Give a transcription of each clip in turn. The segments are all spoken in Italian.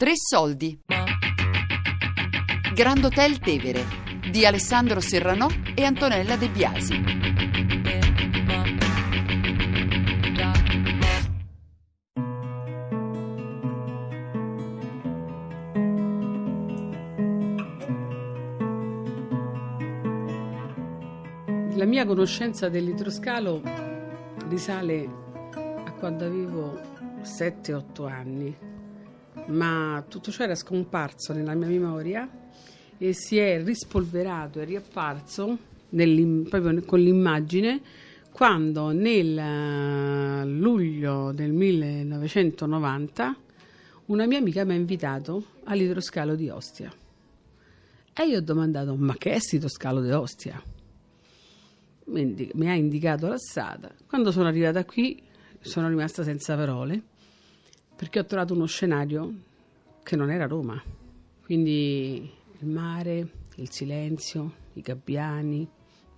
Tre soldi. Grand Hotel Tevere di Alessandro Serranò e Antonella De Biasi. La mia conoscenza dell'idroscalo risale a quando avevo 7-8 anni, ma tutto ciò era scomparso nella mia memoria e si è rispolverato e riapparso proprio con l'immagine quando nel eh, luglio del 1990 una mia amica mi ha invitato all'idroscalo di Ostia. E io ho domandato, ma che è questo idroscalo di Ostia? mi ha indicato la strada. Quando sono arrivata qui sono rimasta senza parole perché ho trovato uno scenario che non era Roma. Quindi il mare, il silenzio, i gabbiani,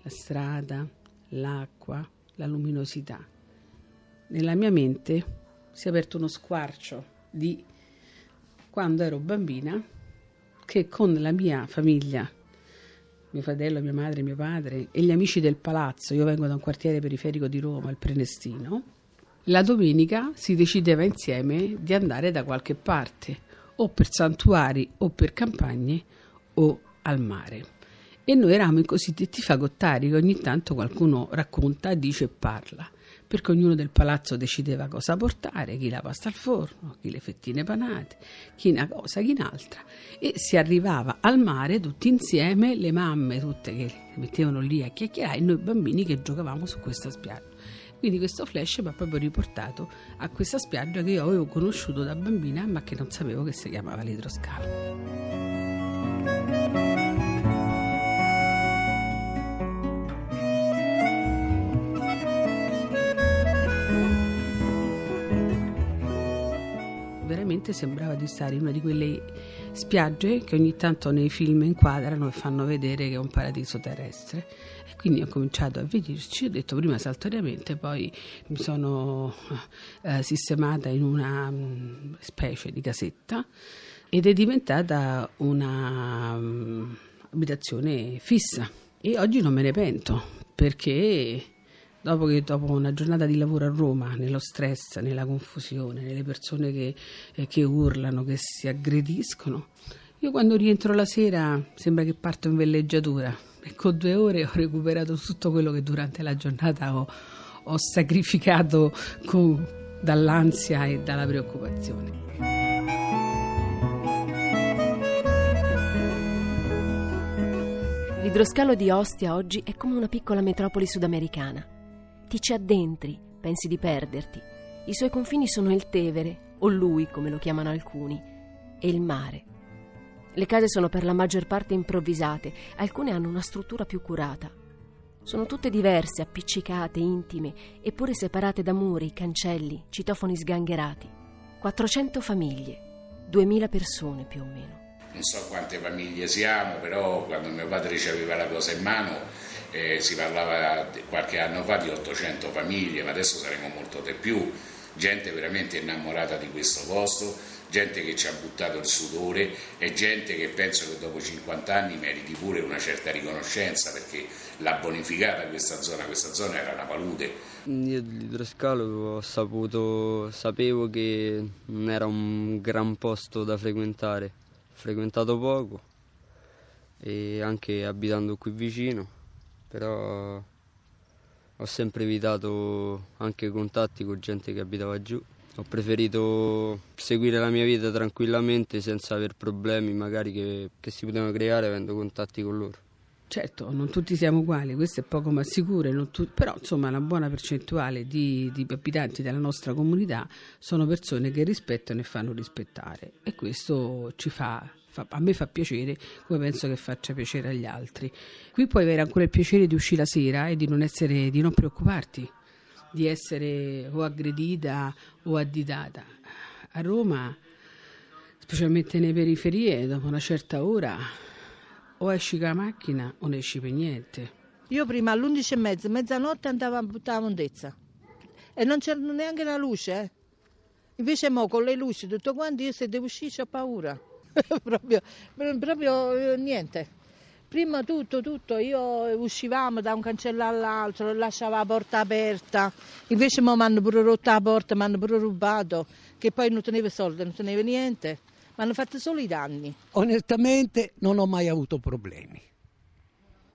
la strada, l'acqua, la luminosità. Nella mia mente si è aperto uno squarcio di quando ero bambina che con la mia famiglia mio fratello, mia madre, mio padre e gli amici del palazzo, io vengo da un quartiere periferico di Roma, il Prenestino, la domenica si decideva insieme di andare da qualche parte, o per santuari, o per campagne, o al mare. E noi eravamo i cosiddetti fagottari, che ogni tanto qualcuno racconta, dice e parla perché ognuno del palazzo decideva cosa portare, chi la pasta al forno, chi le fettine panate, chi una cosa, chi un'altra. E si arrivava al mare tutti insieme, le mamme tutte che mettevano lì a chiacchierare e noi bambini che giocavamo su questa spiaggia. Quindi questo flash mi ha proprio riportato a questa spiaggia che io avevo conosciuto da bambina ma che non sapevo che si chiamava l'idroscalo. veramente sembrava di stare in una di quelle spiagge che ogni tanto nei film inquadrano e fanno vedere che è un paradiso terrestre. E quindi ho cominciato a vederci, ho detto prima saltuariamente, poi mi sono eh, sistemata in una um, specie di casetta ed è diventata una um, abitazione fissa. E oggi non me ne pento perché dopo che dopo una giornata di lavoro a Roma, nello stress, nella confusione, nelle persone che, eh, che urlano, che si aggrediscono, io quando rientro la sera sembra che parto in villeggiatura e con due ore ho recuperato tutto quello che durante la giornata ho, ho sacrificato con, dall'ansia e dalla preoccupazione. L'idroscalo di Ostia oggi è come una piccola metropoli sudamericana ti ci addentri, pensi di perderti. I suoi confini sono il Tevere, o lui come lo chiamano alcuni, e il mare. Le case sono per la maggior parte improvvisate, alcune hanno una struttura più curata. Sono tutte diverse, appiccicate, intime, eppure separate da muri, cancelli, citofoni sgangherati. 400 famiglie, 2000 persone più o meno. Non so quante famiglie siamo, però quando mio padre ci aveva la cosa in mano eh, si parlava qualche anno fa di 800 famiglie, ma adesso saremo molto di più, gente veramente innamorata di questo posto, gente che ci ha buttato il sudore e gente che penso che dopo 50 anni meriti pure una certa riconoscenza perché l'ha bonificata questa zona, questa zona era una palude. Io dell'idroscalo ho saputo, sapevo che non era un gran posto da frequentare, ho frequentato poco e anche abitando qui vicino però ho sempre evitato anche contatti con gente che abitava giù. Ho preferito seguire la mia vita tranquillamente senza aver problemi magari che, che si potevano creare avendo contatti con loro. Certo, non tutti siamo uguali, questo è poco ma sicuro, tu- però insomma una buona percentuale di, di, abitanti della nostra comunità sono persone che rispettano e fanno rispettare e questo ci fa Fa, a me fa piacere, come penso che faccia piacere agli altri. Qui puoi avere ancora il piacere di uscire la sera e di non, essere, di non preoccuparti di essere o aggredita o additata. A Roma, specialmente nelle periferie, dopo una certa ora o esci con la macchina o ne esci per niente. Io prima alle 11 e mezza, mezzanotte andavo a buttare la mondezza e non c'era neanche la luce. Eh. Invece mo con le luci tutto quanto io se devo uscire ho paura. proprio, proprio eh, niente. Prima tutto, tutto, io uscivamo da un cancello all'altro, lasciavo la porta aperta, invece mi hanno pure rotto la porta, mi hanno pure rubato, che poi non tenevo soldi, non tenevo niente, mi hanno fatto solo i danni. Onestamente non ho mai avuto problemi.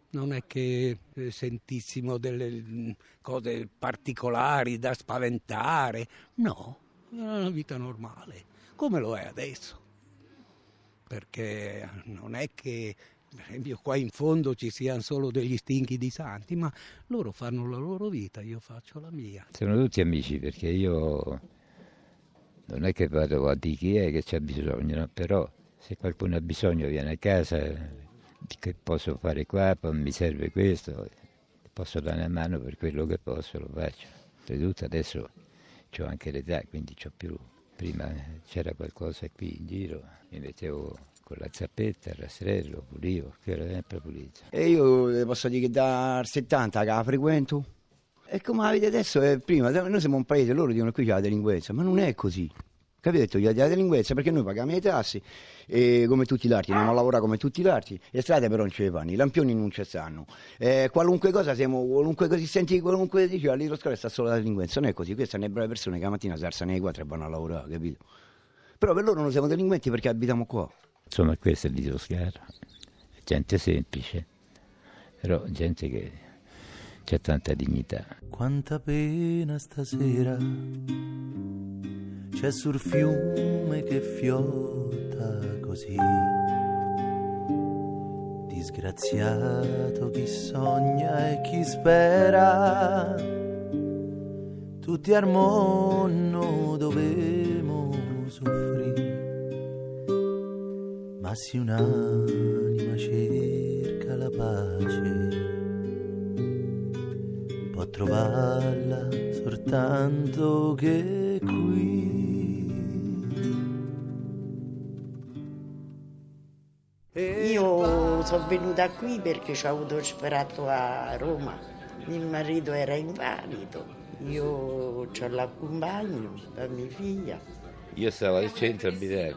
Non è che eh, sentissimo delle mm, cose particolari da spaventare, no, era una vita normale, come lo è adesso. Perché non è che per esempio qua in fondo ci siano solo degli stinchi di santi, ma loro fanno la loro vita, io faccio la mia. Sono tutti amici perché io non è che vado a di chi è che c'è bisogno, no? però se qualcuno ha bisogno viene a casa, che posso fare qua, mi serve questo, posso dare una mano per quello che posso, lo faccio. Oltretutto adesso ho anche l'età, quindi ho più, prima c'era qualcosa qui in giro, mi mettevo con la zappetta, il rastrello, pulivo, che era sempre pulito. E io posso dire che dal 70 che la frequento. E come la vede adesso è prima, noi siamo un paese, loro dicono qui c'è la delinquenza, ma non è così. Capite? Io la delinquenza perché noi paghiamo le tasse e come tutti gli altri, andiamo a lavorare come tutti gli altri, le strade però non ce le fanno, i lampioni non ci stanno, eh, qualunque cosa siamo, qualunque cosa si senti, qualunque dice all'idroscala sta solo la delinquenza, non è così, queste sono le brave persone che la mattina si alzano nei quattro e vanno a lavorare, capito? Però per loro non siamo delinquenti perché abitiamo qua. Insomma, questo è l'idroscalo. Gente semplice, però gente che c'è tanta dignità. Quanta pena stasera c'è sul fiume che fiotta così. Disgraziato chi sogna e chi spera, tutti al mondo dovemo soffrire ma se un'anima cerca la pace, può trovarla soltanto che qui. Venuta qui perché ho avuto sperato a Roma. Mio marito era invalido, io ho l'accompagno da mia figlia. Io stavo al centro a abitare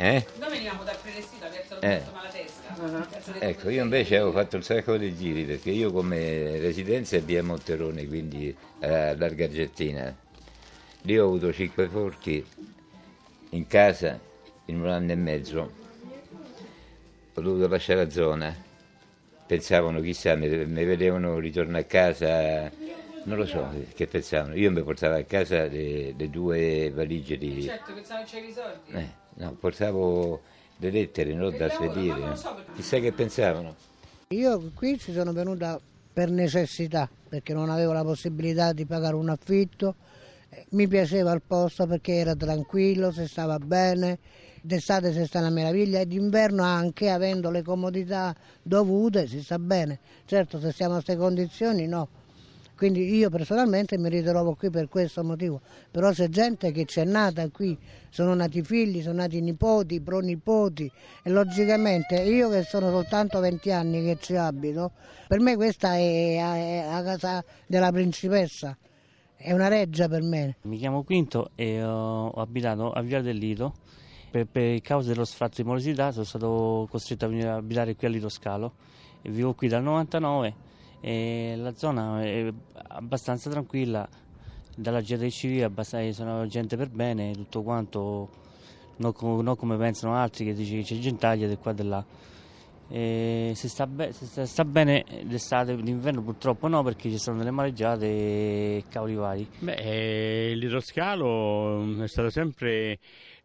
eh? Noi venivamo dal Prenestina verso il eh. Malatesca. Uh-huh. Ecco, io invece avevo fatto un sacco di giri perché io come residenza è via Monterone, quindi a Larga Argentina. Lì ho avuto cinque forti in casa in un anno e mezzo. Ho dovuto lasciare la zona. Pensavano, chissà, mi, mi vedevano ritornare a casa non lo so che pensavano. Io mi portavo a casa le, le due valigie di. Certo, pensavo che c'erano i soldi. Eh. No, portavo le lettere, non da spedire. So Chissà che pensavano. Io qui ci sono venuta per necessità, perché non avevo la possibilità di pagare un affitto. Mi piaceva il posto perché era tranquillo, si stava bene, d'estate si sta una meraviglia e d'inverno anche avendo le comodità dovute si sta bene. Certo se siamo a queste condizioni no, quindi io personalmente mi ritrovo qui per questo motivo, però c'è gente che c'è nata qui, sono nati figli, sono nati nipoti, pronipoti e logicamente io che sono soltanto 20 anni che ci abito, per me questa è, la casa della principessa, è una reggia per me. Mi chiamo Quinto e ho abitato a Via del Lido. Per, per causa dello sfratto di morosità sono stato costretto a venire a abitare qui a Lido Scalo e vivo qui dal 99 e la zona è abbastanza tranquilla, dalla gente civile sono gente per bene, tutto quanto, non, non come pensano altri che dice che c'è gentaglia di qua e di là. E si, sta be- si sta, bene d'estate, d'inverno purtroppo no perché ci sono delle mareggiate e cavoli vari. Beh, l'idroscalo è stato sempre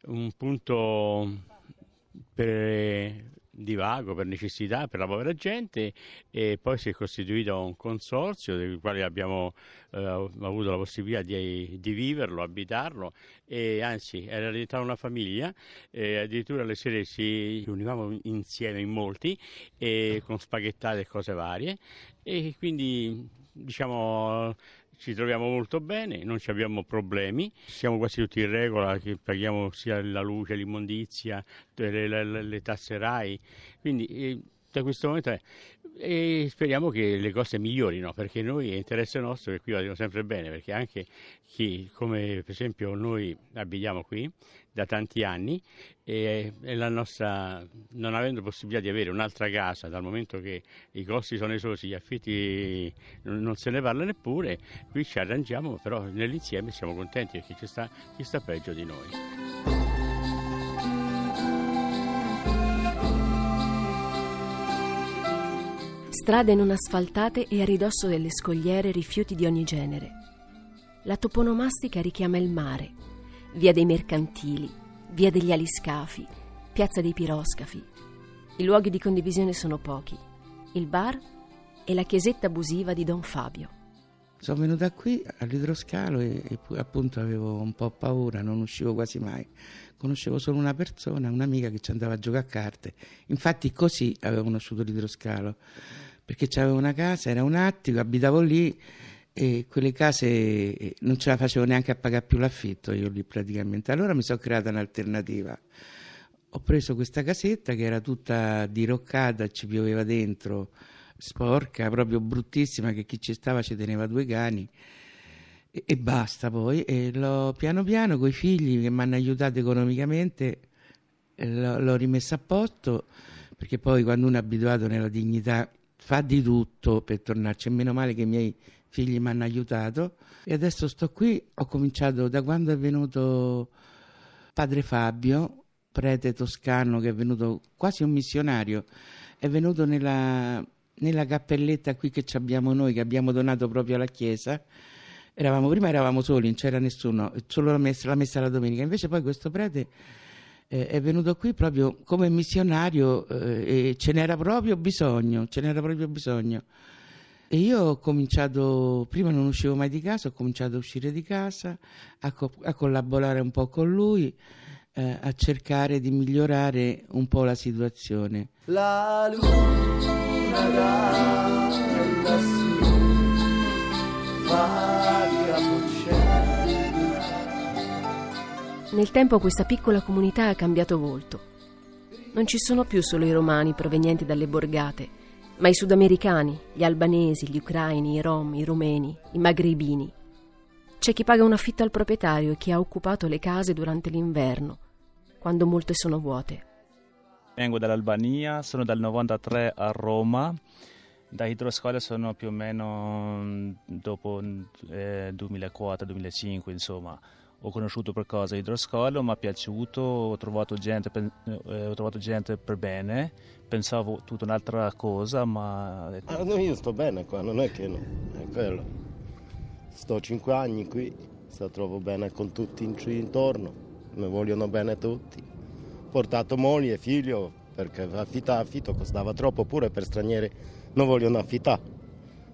un punto per di vago per necessità per la povera gente e poi si è costituito un consorzio del quale abbiamo eh, avuto la possibilità di, di, viverlo, abitarlo e anzi era diventata una famiglia e addirittura le sere si riunivamo insieme in molti e con spaghettate e cose varie e quindi diciamo ci troviamo molto bene, non abbiamo problemi, siamo quasi tutti in regola, paghiamo sia la luce, l'immondizia, le, le, le tasse RAI, quindi eh, da questo momento è, e speriamo che le cose migliorino perché noi è interesse nostro che qui vadano sempre bene perché anche chi come per esempio noi abitiamo qui da tanti anni e, la nostra non avendo possibilità di avere un'altra casa dal momento che i costi sono esosi gli affitti non, non se ne parla neppure qui ci arrangiamo però nell'insieme siamo contenti perché ci sta chi sta peggio di noi Strade non asfaltate e a ridosso delle scogliere rifiuti di ogni genere. La toponomastica richiama il mare, via dei mercantili, via degli aliscafi, piazza dei piroscafi. I luoghi di condivisione sono pochi, il bar e la chiesetta abusiva di Don Fabio. Sono venuta qui all'idroscalo e, e appunto avevo un po' paura, non uscivo quasi mai. Conoscevo solo una persona, un'amica che ci andava a giocare a carte. Infatti così avevo conosciuto l'idroscalo perché c'avevo una casa, era un attico, abitavo lì e quelle case eh, non ce la facevo neanche a pagare più l'affitto io lì praticamente. Allora mi sono creata un'alternativa. Ho preso questa casetta che era tutta diroccata, ci pioveva dentro, sporca, proprio bruttissima, che chi ci stava ci teneva due cani e, e basta poi. E l'ho piano piano con i figli che mi hanno aiutato economicamente, l'ho, l'ho rimessa a posto, perché poi quando uno è abituato nella dignità fa di tutto per tornarci. Meno male che i miei figli mi hanno aiutato. E adesso sto qui, ho cominciato da quando è venuto padre Fabio, prete toscano, che è venuto quasi un missionario, è venuto nella, nella cappelletta qui che abbiamo noi, che abbiamo donato proprio alla chiesa. Eravamo, prima eravamo soli, non c'era nessuno, solo la messa, la messa la domenica. Invece poi questo prete eh, è venuto qui proprio come missionario eh, e ce n'era proprio bisogno, ce n'era proprio bisogno. E io ho cominciato, prima non uscivo mai di casa, ho cominciato a uscire di casa, a, co- a collaborare un po' con lui, eh, a cercare di migliorare un po' la situazione. La luna da lassù fa Nel tempo questa piccola comunità ha cambiato volto. Non ci sono più solo i romani provenienti dalle borgate, ma i sudamericani, gli albanesi, gli ucraini, i rom, i rumeni, i magrebini. C'è chi paga un affitto al proprietario e chi ha occupato le case durante l'inverno, quando molte sono vuote. Vengo dall'Albania, sono dal 93 a Roma. Da idroscuola sono più o meno mm, dopo eh, 2004-2005, insomma ho conosciuto per cosa Idroscolo, mi è piaciuto, ho trovato, gente, eh, ho trovato gente per bene, pensavo tutta un'altra cosa, ma... Ah, no, io sto bene qua, non è che no, è quello. Sto cinque anni qui, sto trovo bene con tutti intorno, mi vogliono bene tutti. Ho portato moglie e figlio perché affittare affitto costava troppo pure per stranieri, non vogliono affittare.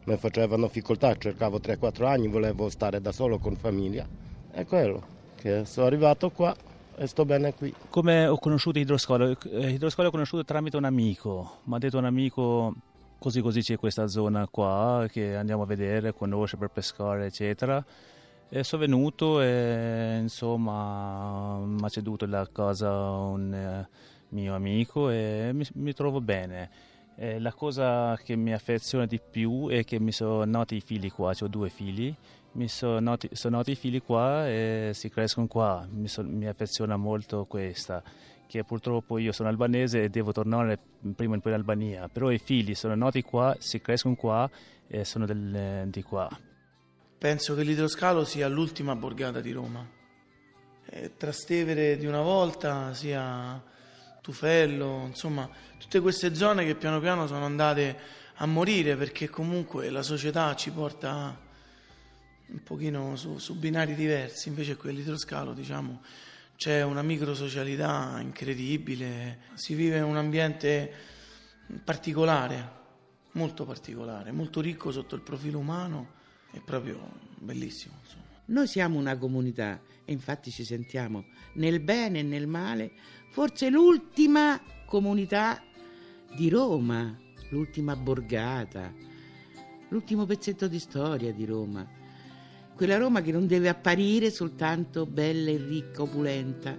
Mi facevano difficoltà, cercavo 3-4 anni, volevo stare da solo con famiglia è quello, che sono arrivato qua e sto bene qui. Come ho conosciuto Idroscolo? Eh, Idroscolo ho conosciuto tramite un amico, mi ha detto un amico così così c'è questa zona qua che andiamo a vedere, conoscere per pescare eccetera. E sono venuto e insomma mi ha ceduto la casa un eh, mio amico e mi, mi trovo bene. E la cosa che mi affeziona di più è che mi sono nati i figli qua, ho due figli mi sono nati, sono nati i figli qua e si crescono qua, mi, so, mi, affeziona molto questa, che purtroppo io sono albanese e devo tornare prima in Albania, però i figli sono nati qua, si crescono qua e sono del, di qua. Penso che l'idroscalo sia l'ultima borgata di Roma. E Trastevere di una volta, sia Tufello, insomma, tutte queste zone che piano piano sono andate a morire perché comunque la società ci porta un pochino su, su binari diversi, invece quelli dello scalo, diciamo, c'è una microsocialità incredibile, si vive in un ambiente particolare, molto particolare, molto ricco sotto il profilo umano, è proprio bellissimo. Insomma. Noi siamo una comunità e infatti ci sentiamo nel bene e nel male, forse l'ultima comunità di Roma, l'ultima borgata, l'ultimo pezzetto di storia di Roma quella Roma che non deve apparire soltanto bella e ricca, opulenta.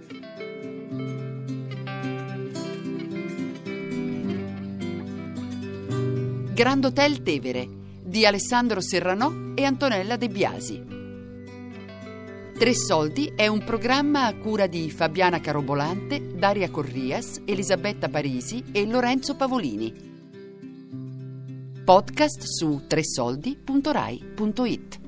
Grand Hotel Tevere di Alessandro Serranò e Antonella De Biasi. Tre Soldi è un programma a cura di Fabiana Carobolante, Daria Corrias, Elisabetta Parisi e Lorenzo Pavolini. Podcast su tresoldi.rai.it